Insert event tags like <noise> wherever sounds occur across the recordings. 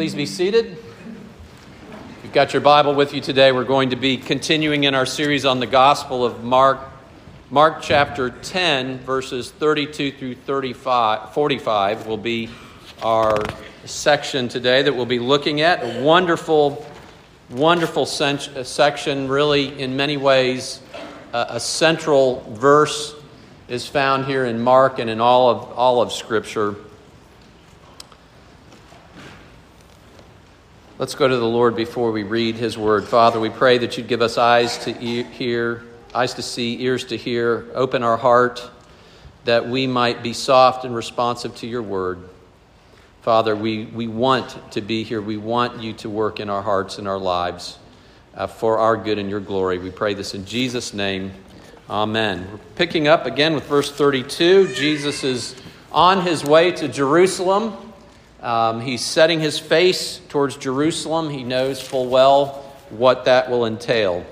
Please be seated. You've got your Bible with you today. We're going to be continuing in our series on the Gospel of Mark. Mark chapter 10, verses 32 through 35, 45 will be our section today that we'll be looking at. A wonderful, wonderful uh, section, really, in many ways, uh, a central verse is found here in Mark and in all of, all of Scripture. Let's go to the Lord before we read His Word. Father, we pray that you'd give us eyes to hear, eyes to see, ears to hear. Open our heart that we might be soft and responsive to your Word. Father, we, we want to be here. We want you to work in our hearts and our lives uh, for our good and your glory. We pray this in Jesus' name. Amen. We're picking up again with verse 32. Jesus is on his way to Jerusalem. Um, he's setting his face towards Jerusalem. He knows full well what that will entail.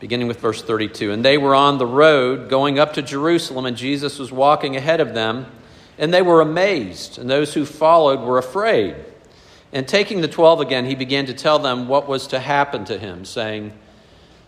Beginning with verse 32. And they were on the road going up to Jerusalem, and Jesus was walking ahead of them. And they were amazed, and those who followed were afraid. And taking the twelve again, he began to tell them what was to happen to him, saying,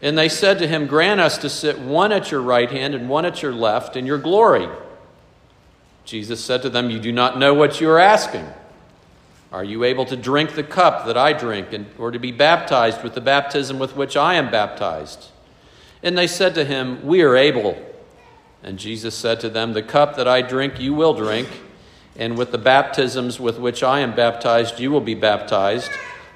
And they said to him, Grant us to sit one at your right hand and one at your left in your glory. Jesus said to them, You do not know what you are asking. Are you able to drink the cup that I drink, and, or to be baptized with the baptism with which I am baptized? And they said to him, We are able. And Jesus said to them, The cup that I drink, you will drink, and with the baptisms with which I am baptized, you will be baptized.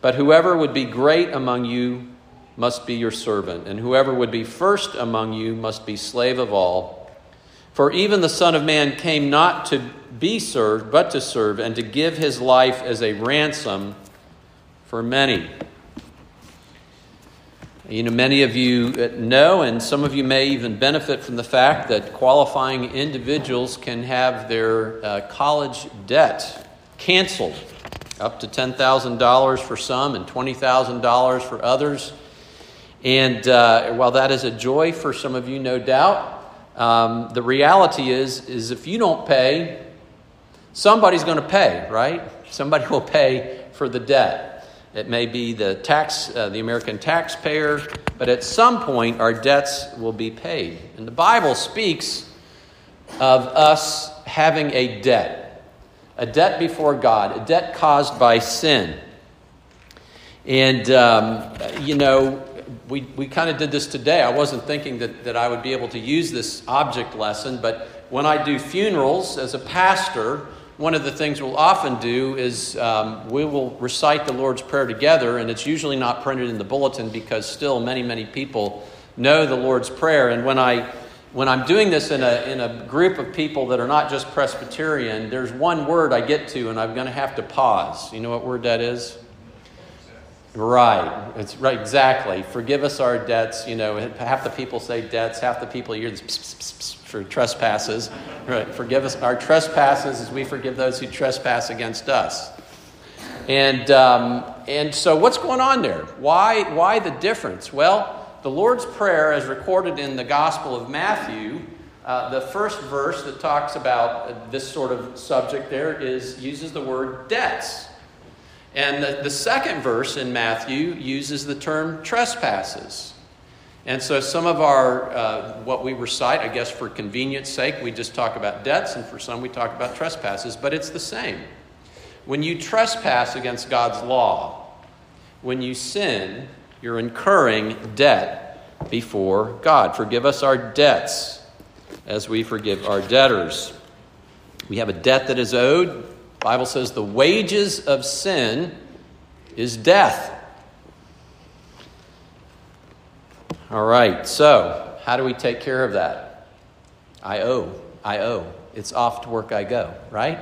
But whoever would be great among you must be your servant, and whoever would be first among you must be slave of all. For even the Son of Man came not to be served, but to serve, and to give his life as a ransom for many. You know, many of you know, and some of you may even benefit from the fact that qualifying individuals can have their uh, college debt canceled up to $10,000 for some and $20,000 for others. And uh, while that is a joy for some of you, no doubt, um, the reality is, is if you don't pay, somebody's going to pay, right? Somebody <laughs> will pay for the debt. It may be the tax, uh, the American taxpayer, but at some point our debts will be paid. And the Bible speaks of us having a debt a debt before God, a debt caused by sin. And, um, you know, we, we kind of did this today. I wasn't thinking that, that I would be able to use this object lesson, but when I do funerals as a pastor, one of the things we'll often do is um, we will recite the Lord's Prayer together, and it's usually not printed in the bulletin because still many, many people know the Lord's Prayer. And when I when I'm doing this in a, in a group of people that are not just Presbyterian, there's one word I get to and I'm going to have to pause. You know what word that is? Right. It's right, exactly. Forgive us our debts. You know, half the people say debts, half the people hear this pss, pss, pss, for trespasses. Right. Forgive us our trespasses as we forgive those who trespass against us. And, um, and so, what's going on there? Why, why the difference? Well, the Lord's Prayer, as recorded in the Gospel of Matthew, uh, the first verse that talks about uh, this sort of subject there is uses the word debts. And the, the second verse in Matthew uses the term trespasses. And so some of our, uh, what we recite, I guess for convenience sake, we just talk about debts, and for some we talk about trespasses, but it's the same. When you trespass against God's law, when you sin, you're incurring debt before God. Forgive us our debts as we forgive our debtors. We have a debt that is owed. The Bible says the wages of sin is death. All right, so how do we take care of that? I owe. I owe. It's off to work I go, right?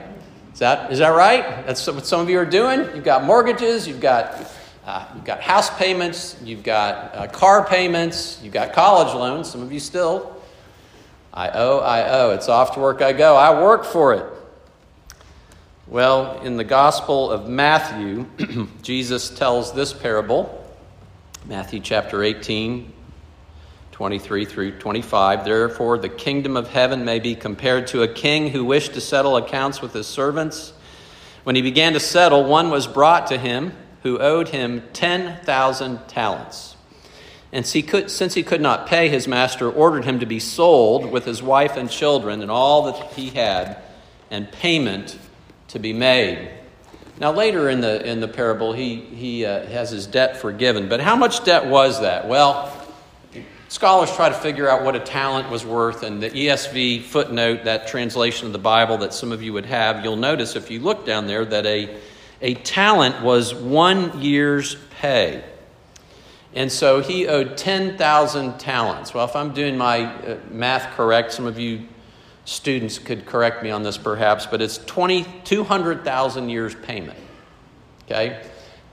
Is that, is that right? That's what some of you are doing. You've got mortgages, you've got, uh, you've got house payments, you've got uh, car payments, you've got college loans, some of you still. I owe, I owe. It's off to work I go. I work for it. Well, in the Gospel of Matthew, <clears throat> Jesus tells this parable, Matthew chapter 18, 23 through 25. Therefore, the kingdom of heaven may be compared to a king who wished to settle accounts with his servants. When he began to settle, one was brought to him who owed him 10,000 talents. And since he could not pay, his master ordered him to be sold with his wife and children and all that he had, and payment to be made. Now, later in the, in the parable, he, he uh, has his debt forgiven. But how much debt was that? Well, Scholars try to figure out what a talent was worth, and the ESV footnote, that translation of the Bible that some of you would have, you'll notice if you look down there that a, a talent was one year's pay. And so he owed 10,000 talents. Well, if I'm doing my uh, math correct, some of you students could correct me on this perhaps, but it's 20, 200,000 years payment. Okay?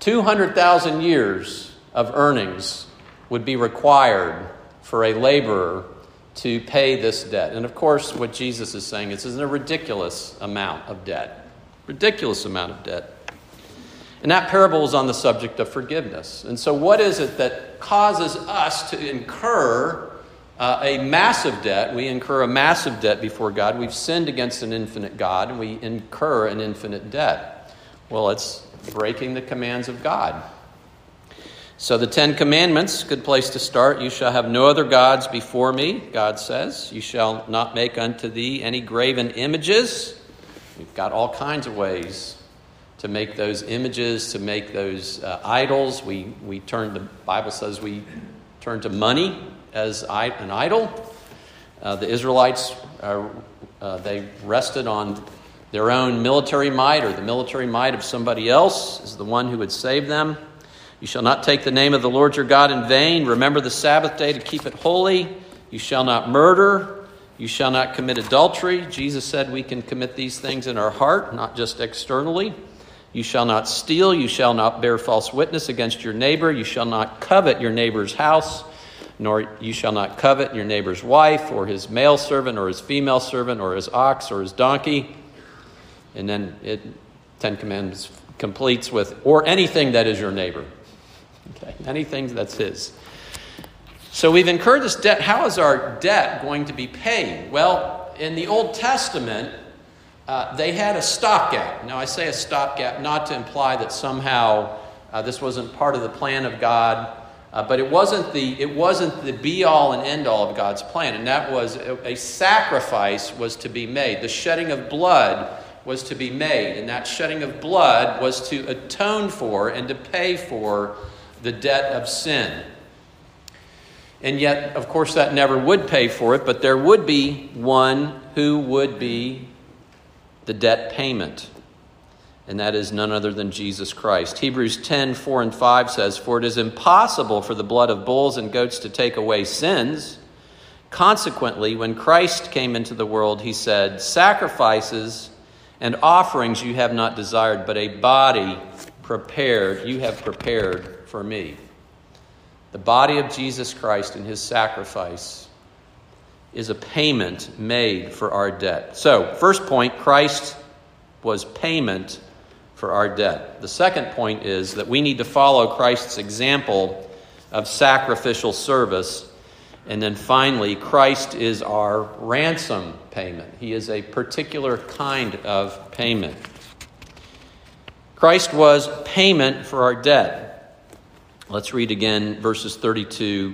200,000 years of earnings would be required for a laborer to pay this debt. And of course, what Jesus is saying is this is a ridiculous amount of debt. Ridiculous amount of debt. And that parable is on the subject of forgiveness. And so, what is it that causes us to incur uh, a massive debt? We incur a massive debt before God. We've sinned against an infinite God, and we incur an infinite debt. Well, it's breaking the commands of God. So, the Ten Commandments, good place to start. You shall have no other gods before me, God says. You shall not make unto thee any graven images. We've got all kinds of ways to make those images, to make those uh, idols. We, we turn, the Bible says we turn to money as an idol. Uh, the Israelites, uh, they rested on their own military might or the military might of somebody else is the one who would save them. You shall not take the name of the Lord your God in vain. Remember the Sabbath day to keep it holy. You shall not murder. You shall not commit adultery. Jesus said we can commit these things in our heart, not just externally. You shall not steal. You shall not bear false witness against your neighbor. You shall not covet your neighbor's house, nor you shall not covet your neighbor's wife, or his male servant, or his female servant, or his ox, or his donkey. And then it, Ten Commandments completes with, or anything that is your neighbor. Okay, anything that's his. So we've incurred this debt. How is our debt going to be paid? Well, in the Old Testament, uh, they had a stopgap. Now, I say a stopgap not to imply that somehow uh, this wasn't part of the plan of God, uh, but it wasn't the it wasn't the be all and end all of God's plan, and that was a, a sacrifice was to be made. The shedding of blood was to be made, and that shedding of blood was to atone for and to pay for the debt of sin. And yet, of course, that never would pay for it, but there would be one who would be the debt payment. And that is none other than Jesus Christ. Hebrews 10 4 and 5 says, For it is impossible for the blood of bulls and goats to take away sins. Consequently, when Christ came into the world, he said, Sacrifices and offerings you have not desired, but a body prepared, you have prepared for me. The body of Jesus Christ and his sacrifice is a payment made for our debt. So, first point Christ was payment for our debt. The second point is that we need to follow Christ's example of sacrificial service. And then finally, Christ is our ransom payment. He is a particular kind of payment. Christ was payment for our debt. Let's read again verses 32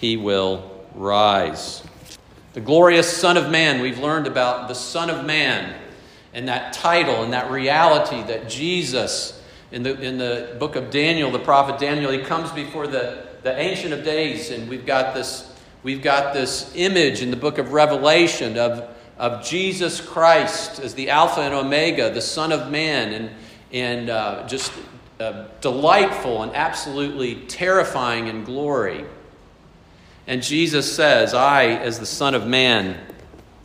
he will rise. The glorious Son of Man, we've learned about the Son of Man and that title and that reality that Jesus, in the, in the book of Daniel, the prophet Daniel, he comes before the, the Ancient of Days, and we've got this, we've got this image in the book of Revelation of, of Jesus Christ as the Alpha and Omega, the Son of Man, and, and uh, just uh, delightful and absolutely terrifying in glory. And Jesus says, I, as the Son of Man,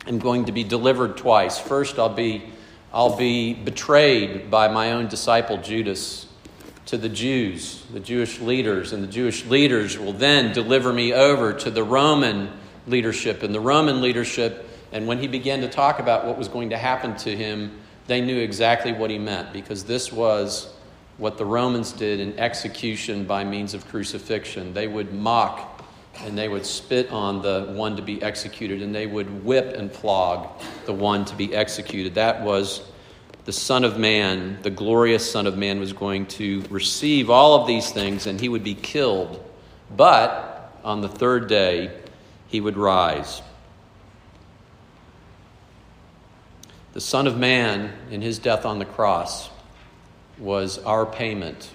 am going to be delivered twice. First, I'll be I'll be betrayed by my own disciple Judas to the Jews, the Jewish leaders, and the Jewish leaders will then deliver me over to the Roman leadership. And the Roman leadership, and when he began to talk about what was going to happen to him, they knew exactly what he meant because this was what the Romans did in execution by means of crucifixion. They would mock and they would spit on the one to be executed, and they would whip and flog the one to be executed. That was the Son of Man, the glorious Son of Man, was going to receive all of these things, and he would be killed. But on the third day, he would rise. The Son of Man, in his death on the cross, was our payment.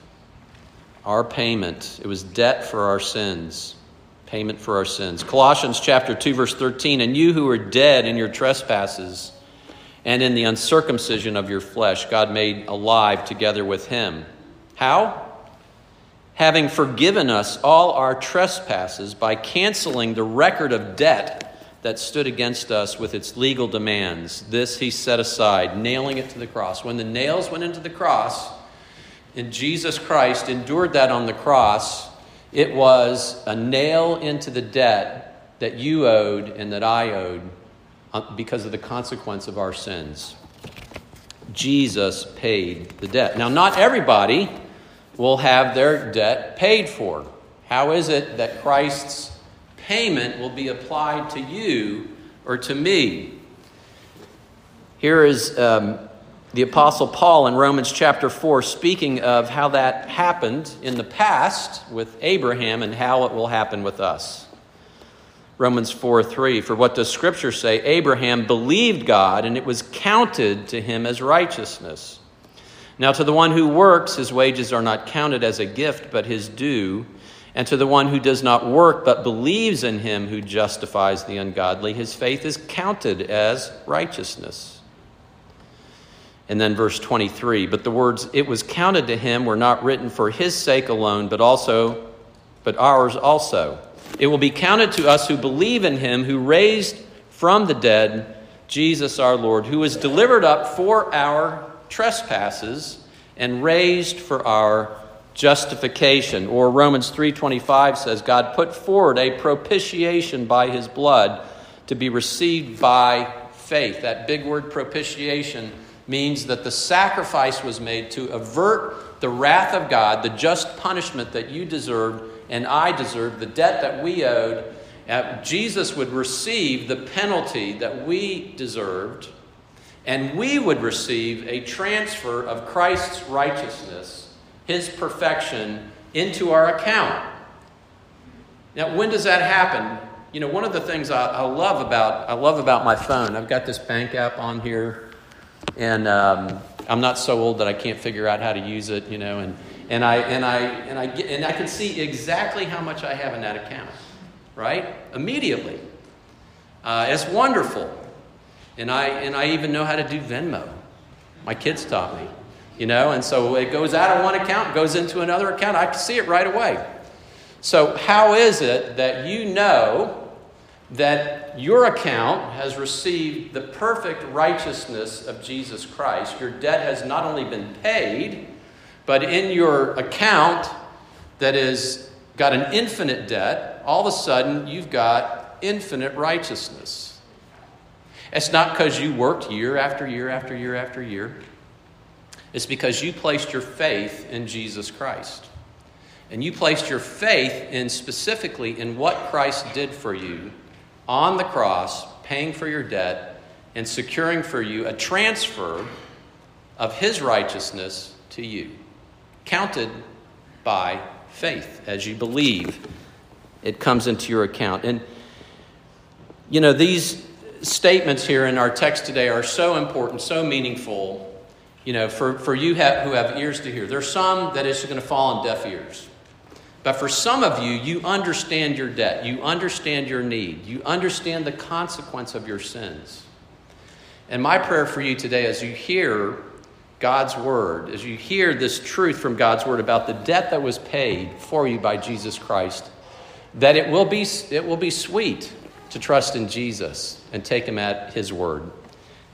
Our payment. It was debt for our sins payment for our sins. Colossians chapter 2 verse 13, and you who were dead in your trespasses and in the uncircumcision of your flesh, God made alive together with him. How? Having forgiven us all our trespasses by canceling the record of debt that stood against us with its legal demands. This he set aside, nailing it to the cross. When the nails went into the cross, and Jesus Christ endured that on the cross, it was a nail into the debt that you owed and that I owed uh, because of the consequence of our sins. Jesus paid the debt. Now, not everybody will have their debt paid for. How is it that Christ's payment will be applied to you or to me? Here is um, the Apostle Paul in Romans chapter 4 speaking of how that happened in the past with Abraham and how it will happen with us. Romans 4 3. For what does Scripture say? Abraham believed God, and it was counted to him as righteousness. Now, to the one who works, his wages are not counted as a gift, but his due. And to the one who does not work, but believes in him who justifies the ungodly, his faith is counted as righteousness. And then verse 23 But the words, it was counted to him, were not written for his sake alone, but also, but ours also. It will be counted to us who believe in him who raised from the dead Jesus our Lord, who was delivered up for our trespasses and raised for our justification. Or Romans 3:25 says God put forward a propitiation by his blood to be received by faith. That big word propitiation means that the sacrifice was made to avert the wrath of God, the just punishment that you deserved and I deserved, the debt that we owed. Uh, Jesus would receive the penalty that we deserved, and we would receive a transfer of Christ's righteousness, his perfection, into our account. Now, when does that happen? You know, one of the things I, I love about I love about my phone, I've got this bank app on here and um, I'm not so old that I can't figure out how to use it, you know, and, and I and I and I get, and I can see exactly how much I have in that account, right? Immediately. Uh, it's wonderful, and I and I even know how to do Venmo. My kids taught me, you know, and so it goes out of one account, goes into another account. I can see it right away. So how is it that you know that your account has received the perfect righteousness of Jesus Christ. Your debt has not only been paid, but in your account that is got an infinite debt, all of a sudden you've got infinite righteousness. It's not because you worked year after year after year after year. It's because you placed your faith in Jesus Christ. And you placed your faith in specifically in what Christ did for you on the cross, paying for your debt and securing for you a transfer of his righteousness to you, counted by faith as you believe it comes into your account. And you know, these statements here in our text today are so important, so meaningful, you know, for, for you have, who have ears to hear. There's some that is going to fall on deaf ears. But for some of you, you understand your debt. You understand your need. You understand the consequence of your sins. And my prayer for you today, as you hear God's word, as you hear this truth from God's word about the debt that was paid for you by Jesus Christ, that it will be, it will be sweet to trust in Jesus and take him at his word.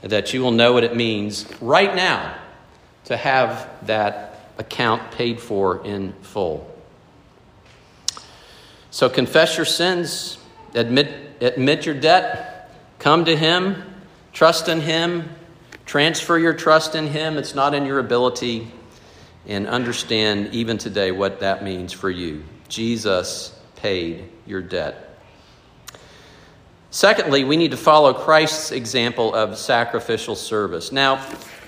And that you will know what it means right now to have that account paid for in full. So confess your sins, admit, admit your debt, come to him, trust in him, transfer your trust in him. It's not in your ability. And understand even today what that means for you. Jesus paid your debt. Secondly, we need to follow Christ's example of sacrificial service. Now,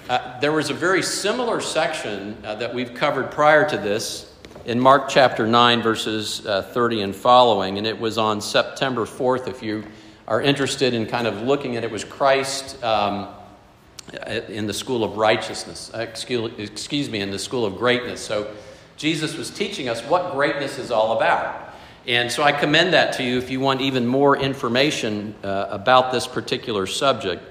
uh, there was a very similar section uh, that we've covered prior to this in Mark chapter 9, verses uh, 30 and following, and it was on September 4th. If you are interested in kind of looking at it, was Christ um, in the school of righteousness, uh, excuse, excuse me, in the school of greatness. So Jesus was teaching us what greatness is all about. And so I commend that to you if you want even more information uh, about this particular subject.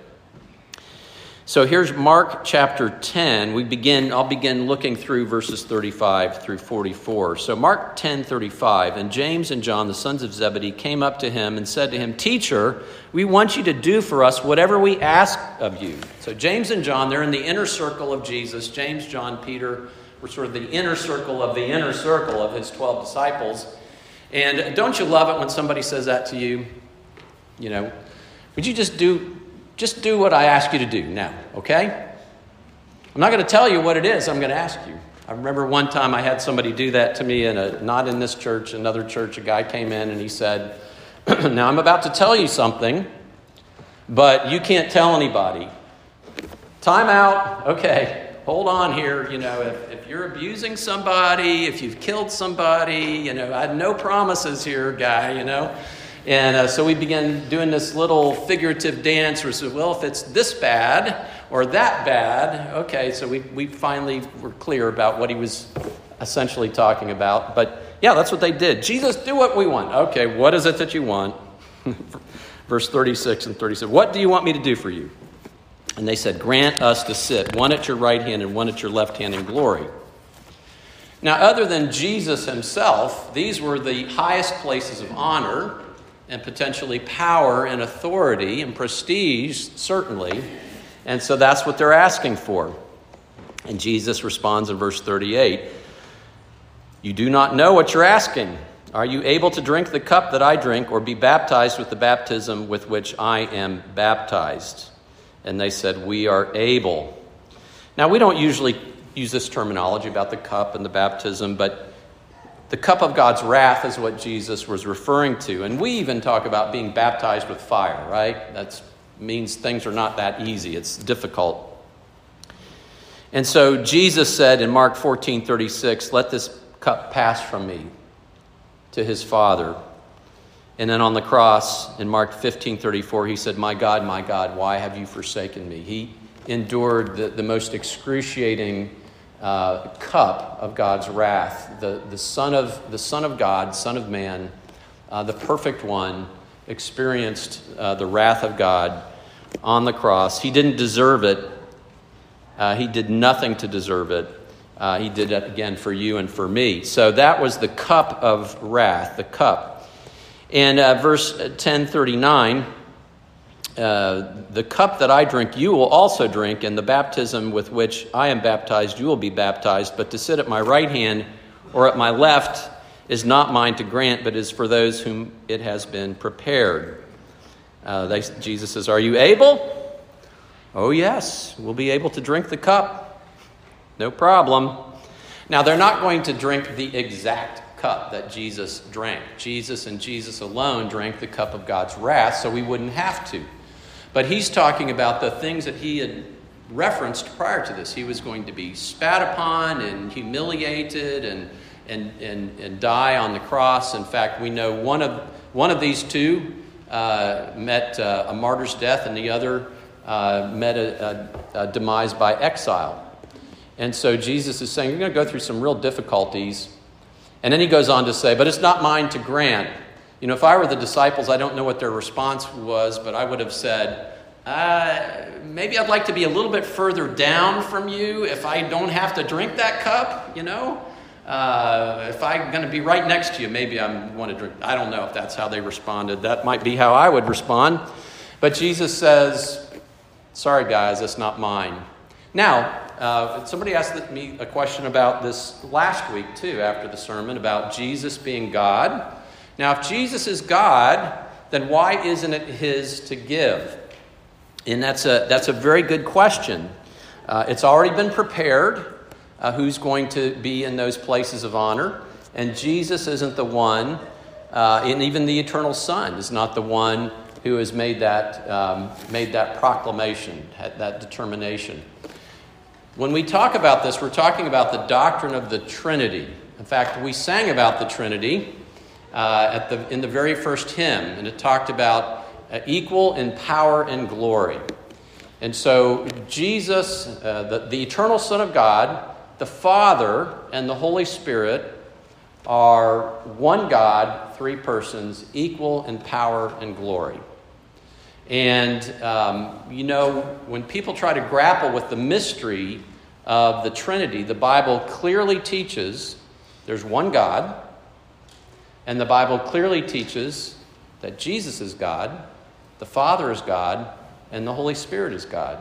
So here's Mark chapter 10. We begin I'll begin looking through verses 35 through 44. So Mark 10:35 and James and John the sons of Zebedee came up to him and said to him, "Teacher, we want you to do for us whatever we ask of you." So James and John, they're in the inner circle of Jesus. James, John, Peter were sort of the inner circle of the inner circle of his 12 disciples. And don't you love it when somebody says that to you? You know, would you just do just do what I ask you to do now, okay? I'm not going to tell you what it is, I'm going to ask you. I remember one time I had somebody do that to me in a not in this church, another church. A guy came in and he said, <clears throat> "Now I'm about to tell you something, but you can't tell anybody." Time out. Okay hold on here. You know, if, if you're abusing somebody, if you've killed somebody, you know, I had no promises here, guy, you know. And uh, so we began doing this little figurative dance where we said, well, if it's this bad or that bad, okay, so we, we finally were clear about what he was essentially talking about. But yeah, that's what they did. Jesus, do what we want. Okay, what is it that you want? <laughs> Verse 36 and 37. What do you want me to do for you? And they said, Grant us to sit, one at your right hand and one at your left hand in glory. Now, other than Jesus himself, these were the highest places of honor and potentially power and authority and prestige, certainly. And so that's what they're asking for. And Jesus responds in verse 38 You do not know what you're asking. Are you able to drink the cup that I drink or be baptized with the baptism with which I am baptized? And they said, We are able. Now, we don't usually use this terminology about the cup and the baptism, but the cup of God's wrath is what Jesus was referring to. And we even talk about being baptized with fire, right? That means things are not that easy, it's difficult. And so Jesus said in Mark 14 36, Let this cup pass from me to his Father. And then on the cross in Mark 15 34, he said, My God, my God, why have you forsaken me? He endured the, the most excruciating uh, cup of God's wrath. The, the, son of, the Son of God, Son of Man, uh, the perfect one, experienced uh, the wrath of God on the cross. He didn't deserve it, uh, he did nothing to deserve it. Uh, he did it again for you and for me. So that was the cup of wrath, the cup and uh, verse 1039 uh, the cup that I drink, you will also drink, and the baptism with which I am baptized, you will be baptized. But to sit at my right hand or at my left is not mine to grant, but is for those whom it has been prepared. Uh, they, Jesus says, Are you able? Oh, yes, we'll be able to drink the cup. No problem. Now, they're not going to drink the exact cup that Jesus drank. Jesus and Jesus alone drank the cup of God's wrath, so we wouldn't have to. But he's talking about the things that he had referenced prior to this. He was going to be spat upon and humiliated and, and, and, and die on the cross. In fact, we know one of, one of these two uh, met uh, a martyr's death, and the other uh, met a, a, a demise by exile. And so Jesus is saying, You're going to go through some real difficulties. And then he goes on to say, But it's not mine to grant. You know, if I were the disciples, I don't know what their response was, but I would have said, uh, maybe I'd like to be a little bit further down from you if I don't have to drink that cup, you know? Uh, if I'm going to be right next to you, maybe I want to drink. I don't know if that's how they responded. That might be how I would respond. But Jesus says, Sorry, guys, it's not mine. Now, uh, somebody asked me a question about this last week, too, after the sermon, about Jesus being God. Now, if Jesus is God, then why isn't it his to give? And that's a, that's a very good question. Uh, it's already been prepared uh, who's going to be in those places of honor. And Jesus isn't the one, uh, and even the eternal Son is not the one who has made that, um, made that proclamation, that determination. When we talk about this, we're talking about the doctrine of the Trinity. In fact, we sang about the Trinity uh, at the, in the very first hymn, and it talked about uh, equal in power and glory. And so, Jesus, uh, the, the eternal Son of God, the Father and the Holy Spirit are one God, three persons, equal in power and glory. And, um, you know, when people try to grapple with the mystery of the Trinity, the Bible clearly teaches there's one God, and the Bible clearly teaches that Jesus is God, the Father is God, and the Holy Spirit is God.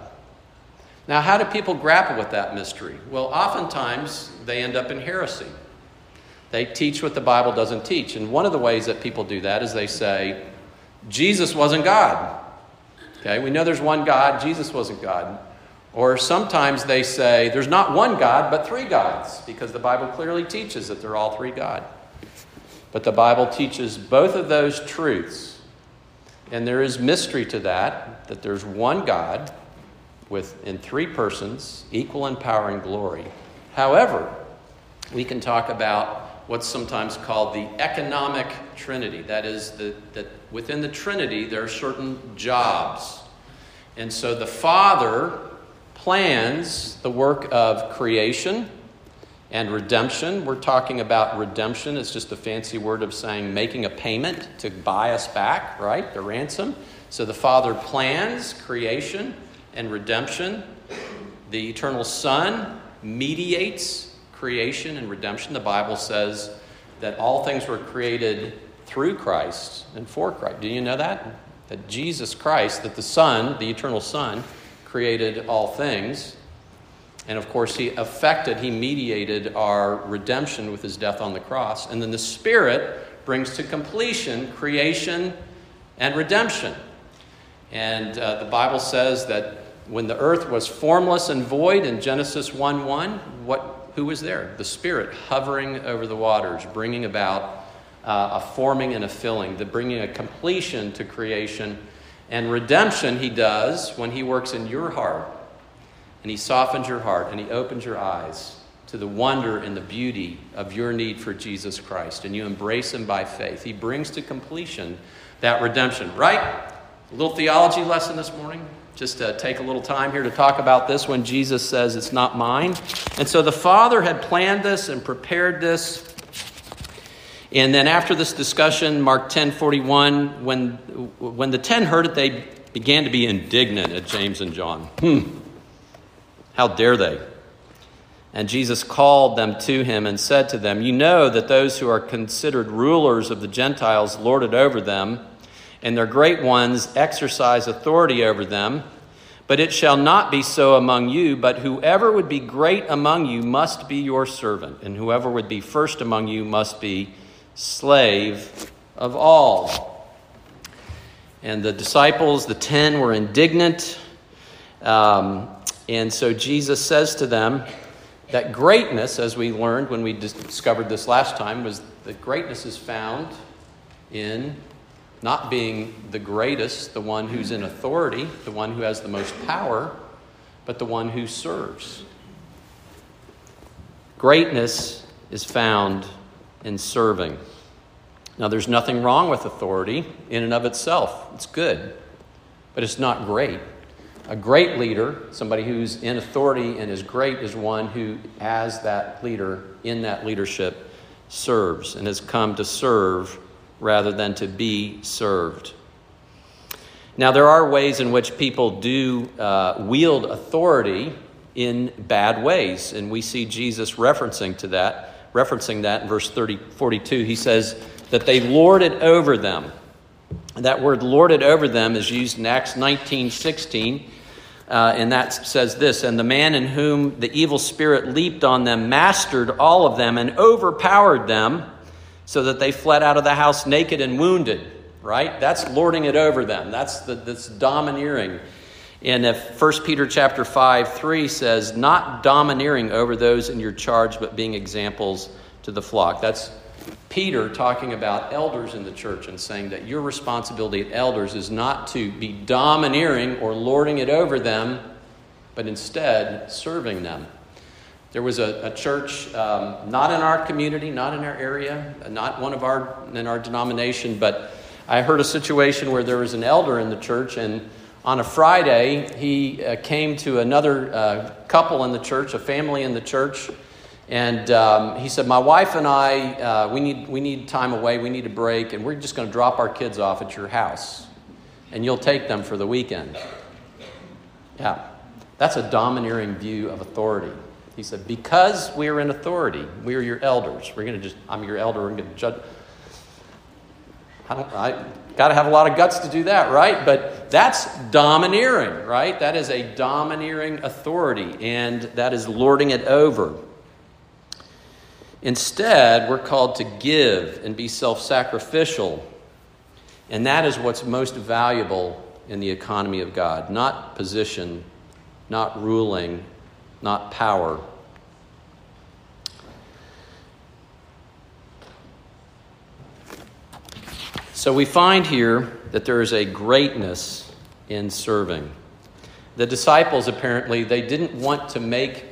Now, how do people grapple with that mystery? Well, oftentimes they end up in heresy. They teach what the Bible doesn't teach. And one of the ways that people do that is they say, Jesus wasn't God. Okay, we know there's one God, Jesus wasn't God. Or sometimes they say, there's not one God, but three gods, because the Bible clearly teaches that they're all three God. But the Bible teaches both of those truths. And there is mystery to that, that there's one God with in three persons, equal in power and glory. However, we can talk about what's sometimes called the economic trinity. That is, the, that within the trinity, there are certain jobs. And so the Father plans the work of creation and redemption. We're talking about redemption. It's just a fancy word of saying making a payment to buy us back, right? The ransom. So the Father plans creation and redemption. The eternal Son mediates creation and redemption. The Bible says that all things were created through Christ and for Christ. Do you know that? That Jesus Christ, that the Son, the eternal Son, created all things. And of course, he affected, he mediated our redemption with his death on the cross. And then the Spirit brings to completion creation and redemption. And uh, the Bible says that when the earth was formless and void in Genesis 1 1, what, who was there? The Spirit hovering over the waters, bringing about uh, a forming and a filling, the bringing a completion to creation. And redemption, He does when He works in your heart. And He softens your heart and He opens your eyes to the wonder and the beauty of your need for Jesus Christ. And you embrace Him by faith. He brings to completion that redemption, right? A little theology lesson this morning just to take a little time here to talk about this when Jesus says it's not mine. And so the Father had planned this and prepared this. And then after this discussion, Mark 10 41, when, when the ten heard it, they began to be indignant at James and John. Hmm. How dare they? And Jesus called them to him and said to them, You know that those who are considered rulers of the Gentiles lord it over them and their great ones exercise authority over them. But it shall not be so among you, but whoever would be great among you must be your servant, and whoever would be first among you must be slave of all. And the disciples, the ten, were indignant. Um, and so Jesus says to them that greatness, as we learned when we discovered this last time, was that greatness is found in not being the greatest, the one who's in authority, the one who has the most power, but the one who serves. Greatness is found in serving. Now, there's nothing wrong with authority in and of itself, it's good, but it's not great. A great leader, somebody who's in authority and is great, is one who, as that leader in that leadership, serves and has come to serve rather than to be served. Now, there are ways in which people do uh, wield authority in bad ways, and we see Jesus referencing to that, referencing that in verse 30, 42. He says that they lorded over them. That word lorded over them is used in Acts 19 16. Uh, and that says this And the man in whom the evil spirit leaped on them mastered all of them and overpowered them so that they fled out of the house naked and wounded, right? That's lording it over them. That's the, that's domineering. And if 1 Peter chapter 5, 3 says, not domineering over those in your charge, but being examples to the flock. That's Peter talking about elders in the church and saying that your responsibility at elders is not to be domineering or lording it over them, but instead serving them. There was a, a church, um, not in our community, not in our area, not one of our in our denomination, but I heard a situation where there was an elder in the church, and on a Friday he uh, came to another uh, couple in the church, a family in the church, and um, he said, "My wife and I, uh, we need we need time away, we need a break, and we're just going to drop our kids off at your house, and you'll take them for the weekend." Yeah, that's a domineering view of authority. He said, Because we are in authority, we are your elders. We're going to just, I'm your elder, we're going to judge. I I got to have a lot of guts to do that, right? But that's domineering, right? That is a domineering authority, and that is lording it over. Instead, we're called to give and be self sacrificial. And that is what's most valuable in the economy of God not position, not ruling, not power. So we find here that there is a greatness in serving. The disciples apparently they didn't want to make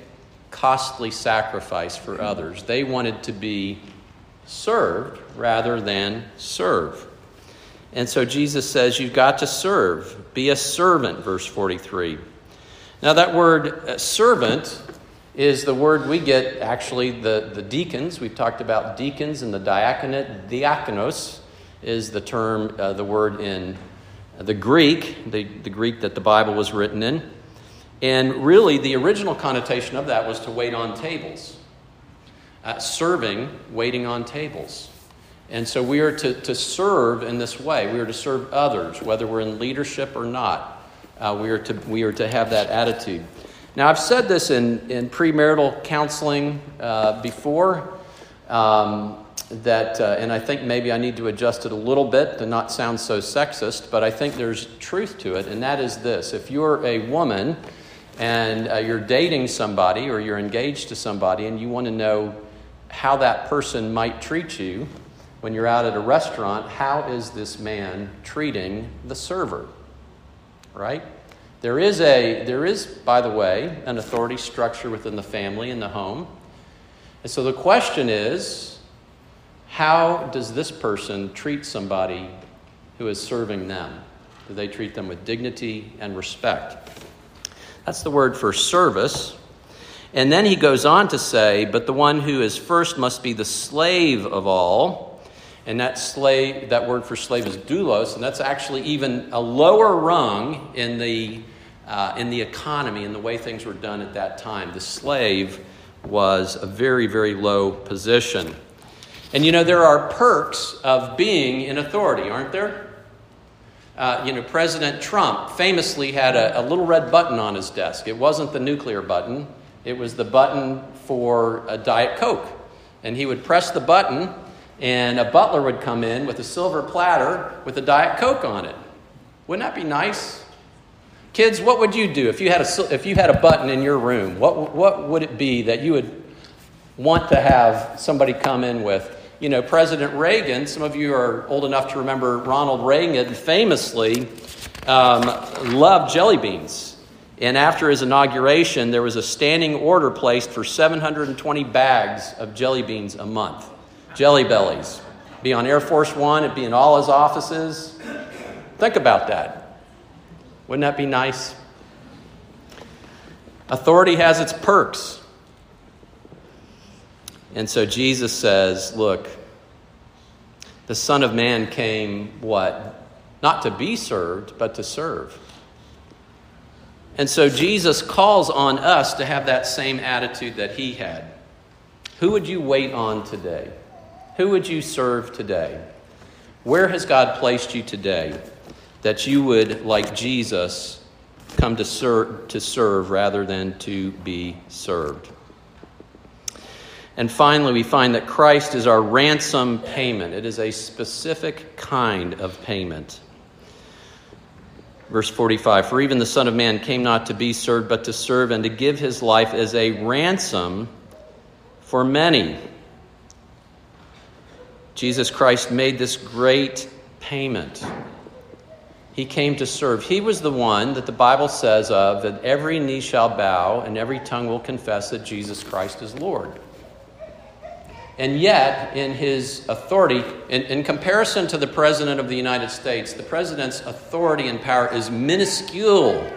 costly sacrifice for others. They wanted to be served rather than serve. And so Jesus says you've got to serve. Be a servant verse 43. Now, that word uh, servant is the word we get actually the, the deacons. We've talked about deacons and the diaconate. Diakonos is the term, uh, the word in the Greek, the, the Greek that the Bible was written in. And really, the original connotation of that was to wait on tables, uh, serving, waiting on tables. And so we are to, to serve in this way. We are to serve others, whether we're in leadership or not. Uh, we, are to, we are to have that attitude. Now, I've said this in, in premarital counseling uh, before, um, that, uh, and I think maybe I need to adjust it a little bit to not sound so sexist, but I think there's truth to it, and that is this. If you're a woman and uh, you're dating somebody or you're engaged to somebody and you want to know how that person might treat you when you're out at a restaurant, how is this man treating the server? right? There is a there is, by the way, an authority structure within the family and the home. And so the question is, how does this person treat somebody who is serving them? Do they treat them with dignity and respect? That's the word for service. And then he goes on to say, But the one who is first must be the slave of all and that slave, that word for slave is doulos, and that's actually even a lower rung in the, uh, in the economy and the way things were done at that time. The slave was a very, very low position. And you know, there are perks of being in authority, aren't there? Uh, you know, President Trump famously had a, a little red button on his desk. It wasn't the nuclear button, it was the button for a Diet Coke. And he would press the button, and a butler would come in with a silver platter with a Diet Coke on it. Wouldn't that be nice? Kids, what would you do if you had a, if you had a button in your room? What, what would it be that you would want to have somebody come in with? You know, President Reagan, some of you are old enough to remember Ronald Reagan famously um, loved jelly beans. And after his inauguration, there was a standing order placed for 720 bags of jelly beans a month. Jelly bellies. Be on Air Force One, it'd be in all his offices. Think about that. Wouldn't that be nice? Authority has its perks. And so Jesus says, Look, the Son of Man came, what? Not to be served, but to serve. And so Jesus calls on us to have that same attitude that he had. Who would you wait on today? Who would you serve today? Where has God placed you today? that you would, like Jesus, come to serve, to serve rather than to be served. And finally, we find that Christ is our ransom payment. It is a specific kind of payment. Verse 45 For even the Son of Man came not to be served, but to serve and to give his life as a ransom for many. Jesus Christ made this great payment. He came to serve. He was the one that the Bible says of that every knee shall bow and every tongue will confess that Jesus Christ is Lord. And yet, in his authority, in, in, comparison to the President of the United States, the President's authority and power is minuscule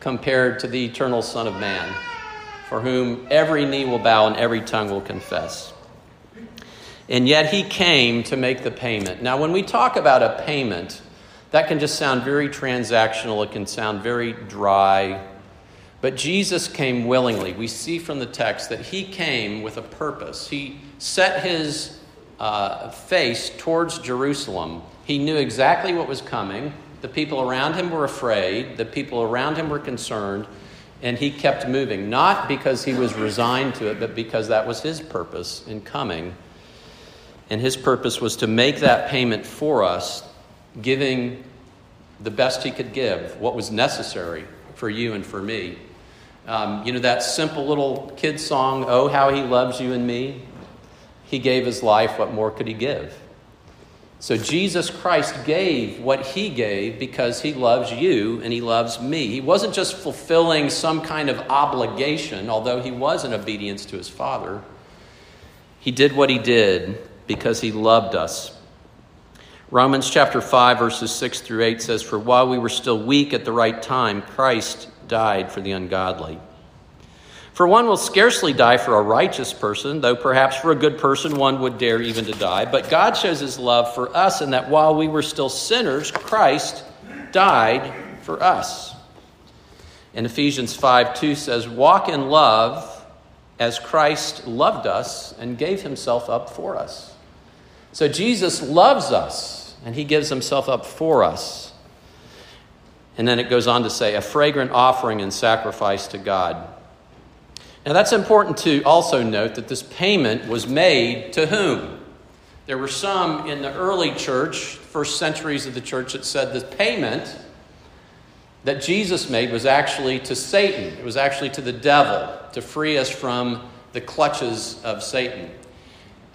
compared to the eternal Son of Man, for whom every knee will bow and every tongue will confess. And yet, he came to make the payment. Now, when we talk about a payment, that can just sound very transactional, it can sound very dry. But Jesus came willingly. We see from the text that he came with a purpose. He set his uh, face towards Jerusalem. He knew exactly what was coming. The people around him were afraid, the people around him were concerned, and he kept moving, not because he was resigned to it, but because that was his purpose in coming. And his purpose was to make that payment for us giving the best he could give, what was necessary for you and for me. Um, you know, that simple little kid song, Oh, How He Loves You and Me? He gave his life, what more could he give? So Jesus Christ gave what he gave because he loves you and he loves me. He wasn't just fulfilling some kind of obligation, although he was in obedience to his Father. He did what he did because he loved us Romans chapter 5, verses 6 through 8 says, For while we were still weak at the right time, Christ died for the ungodly. For one will scarcely die for a righteous person, though perhaps for a good person one would dare even to die. But God shows his love for us in that while we were still sinners, Christ died for us. And Ephesians 5 2 says, Walk in love as Christ loved us and gave himself up for us. So Jesus loves us and he gives himself up for us. And then it goes on to say, a fragrant offering and sacrifice to God. Now, that's important to also note that this payment was made to whom? There were some in the early church, first centuries of the church, that said the payment that Jesus made was actually to Satan. It was actually to the devil to free us from the clutches of Satan.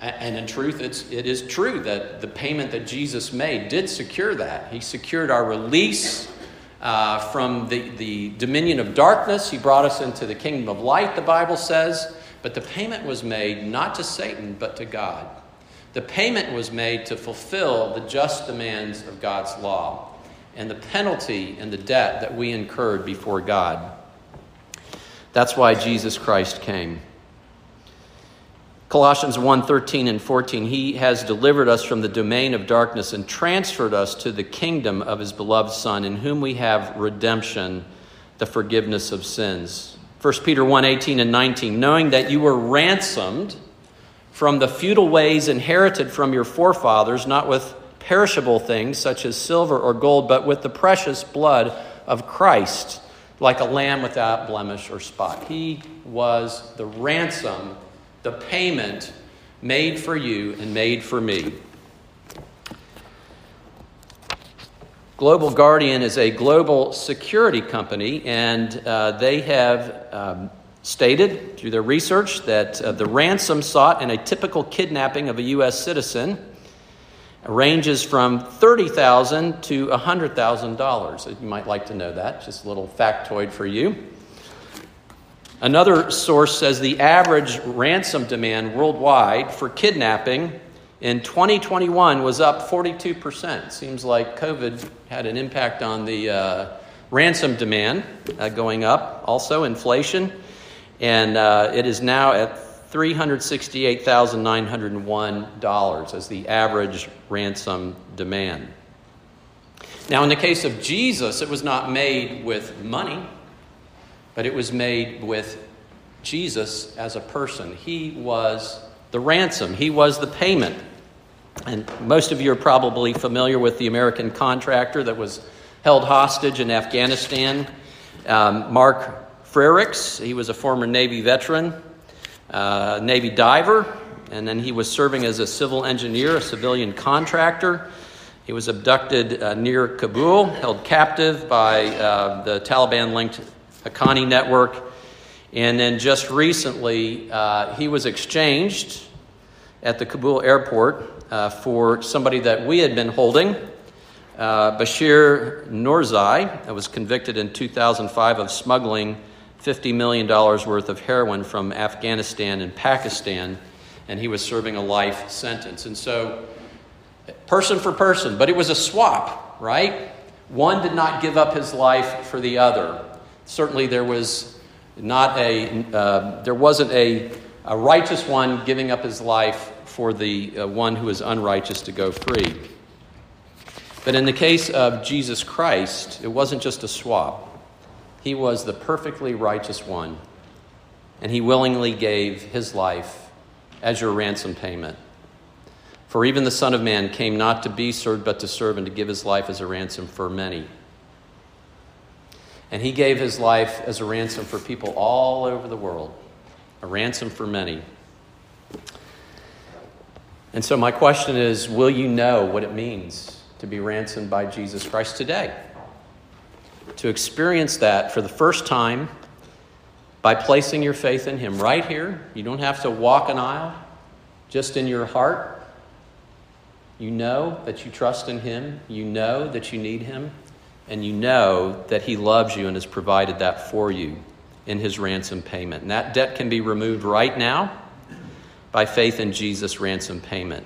And in truth, it's, it is true that the payment that Jesus made did secure that. He secured our release uh, from the, the dominion of darkness. He brought us into the kingdom of light, the Bible says. But the payment was made not to Satan, but to God. The payment was made to fulfill the just demands of God's law and the penalty and the debt that we incurred before God. That's why Jesus Christ came. Colossians 1 13 and 14, He has delivered us from the domain of darkness and transferred us to the kingdom of His beloved Son, in whom we have redemption, the forgiveness of sins. 1 Peter 1 18 and 19, knowing that you were ransomed from the futile ways inherited from your forefathers, not with perishable things such as silver or gold, but with the precious blood of Christ, like a lamb without blemish or spot. He was the ransom the payment made for you and made for me. Global Guardian is a global security company, and uh, they have um, stated through their research that uh, the ransom sought in a typical kidnapping of a U.S. citizen ranges from 30,000 to $100,000. You might like to know that, just a little factoid for you. Another source says the average ransom demand worldwide for kidnapping in 2021 was up 42%. Seems like COVID had an impact on the uh, ransom demand uh, going up, also inflation. And uh, it is now at $368,901 as the average ransom demand. Now, in the case of Jesus, it was not made with money but it was made with Jesus as a person. He was the ransom, He was the payment. And most of you are probably familiar with the American contractor that was held hostage in Afghanistan. Um, Mark Frerichs, he was a former Navy veteran, uh, Navy diver, and then he was serving as a civil engineer, a civilian contractor. He was abducted uh, near Kabul, held captive by uh, the Taliban linked Haqqani Network. And then just recently, uh, he was exchanged at the Kabul airport uh, for somebody that we had been holding. Uh, Bashir Noorzai was convicted in 2005 of smuggling $50 million worth of heroin from Afghanistan and Pakistan, and he was serving a life sentence. And so, person for person, but it was a swap, right? One did not give up his life for the other. Certainly, there was not a uh, there wasn't a, a righteous one giving up his life for the uh, one who is unrighteous to go free. But in the case of Jesus Christ, it wasn't just a swap. He was the perfectly righteous one, and he willingly gave his life as your ransom payment. For even the Son of Man came not to be served, but to serve and to give his life as a ransom for many. And he gave his life as a ransom for people all over the world, a ransom for many. And so, my question is will you know what it means to be ransomed by Jesus Christ today? To experience that for the first time by placing your faith in Him right here. You don't have to walk an aisle, just in your heart. You know that you trust in Him, you know that you need Him, and you know that He loves you and has provided that for you in His ransom payment. And that debt can be removed right now by faith in Jesus' ransom payment.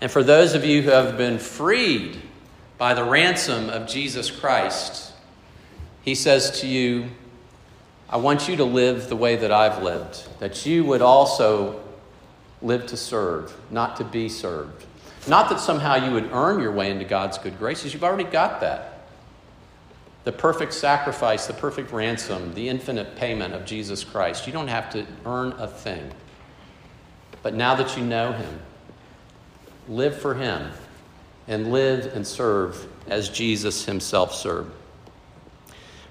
And for those of you who have been freed by the ransom of Jesus Christ, He says to you, I want you to live the way that I've lived, that you would also live to serve, not to be served. Not that somehow you would earn your way into God's good graces, you've already got that. The perfect sacrifice, the perfect ransom, the infinite payment of Jesus Christ. You don't have to earn a thing. But now that you know Him, live for Him and live and serve as Jesus Himself served.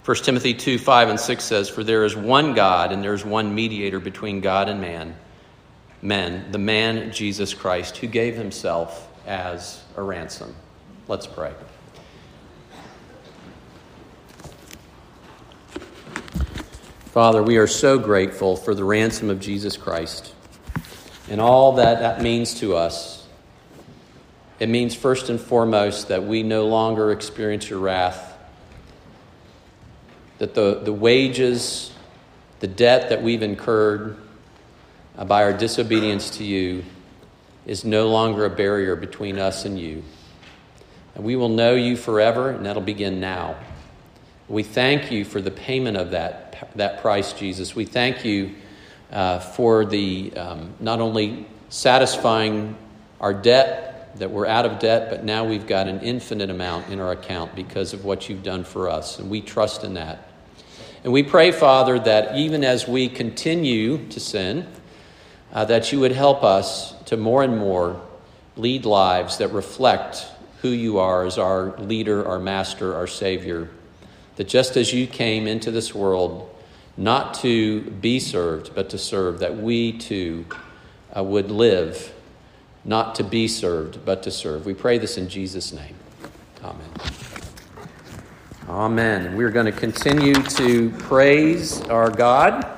1 Timothy 2 5 and 6 says, For there is one God, and there is one mediator between God and man men, the man Jesus Christ, who gave himself as a ransom. Let's pray. Father, we are so grateful for the ransom of Jesus Christ and all that that means to us. It means, first and foremost, that we no longer experience your wrath, that the, the wages, the debt that we've incurred, by our disobedience to you is no longer a barrier between us and you. And we will know you forever, and that'll begin now. We thank you for the payment of that, that price, Jesus. We thank you uh, for the um, not only satisfying our debt, that we're out of debt, but now we've got an infinite amount in our account because of what you've done for us, and we trust in that. And we pray, Father, that even as we continue to sin, uh, that you would help us to more and more lead lives that reflect who you are as our leader, our master, our Savior. That just as you came into this world not to be served, but to serve, that we too uh, would live not to be served, but to serve. We pray this in Jesus' name. Amen. Amen. We're going to continue to praise our God.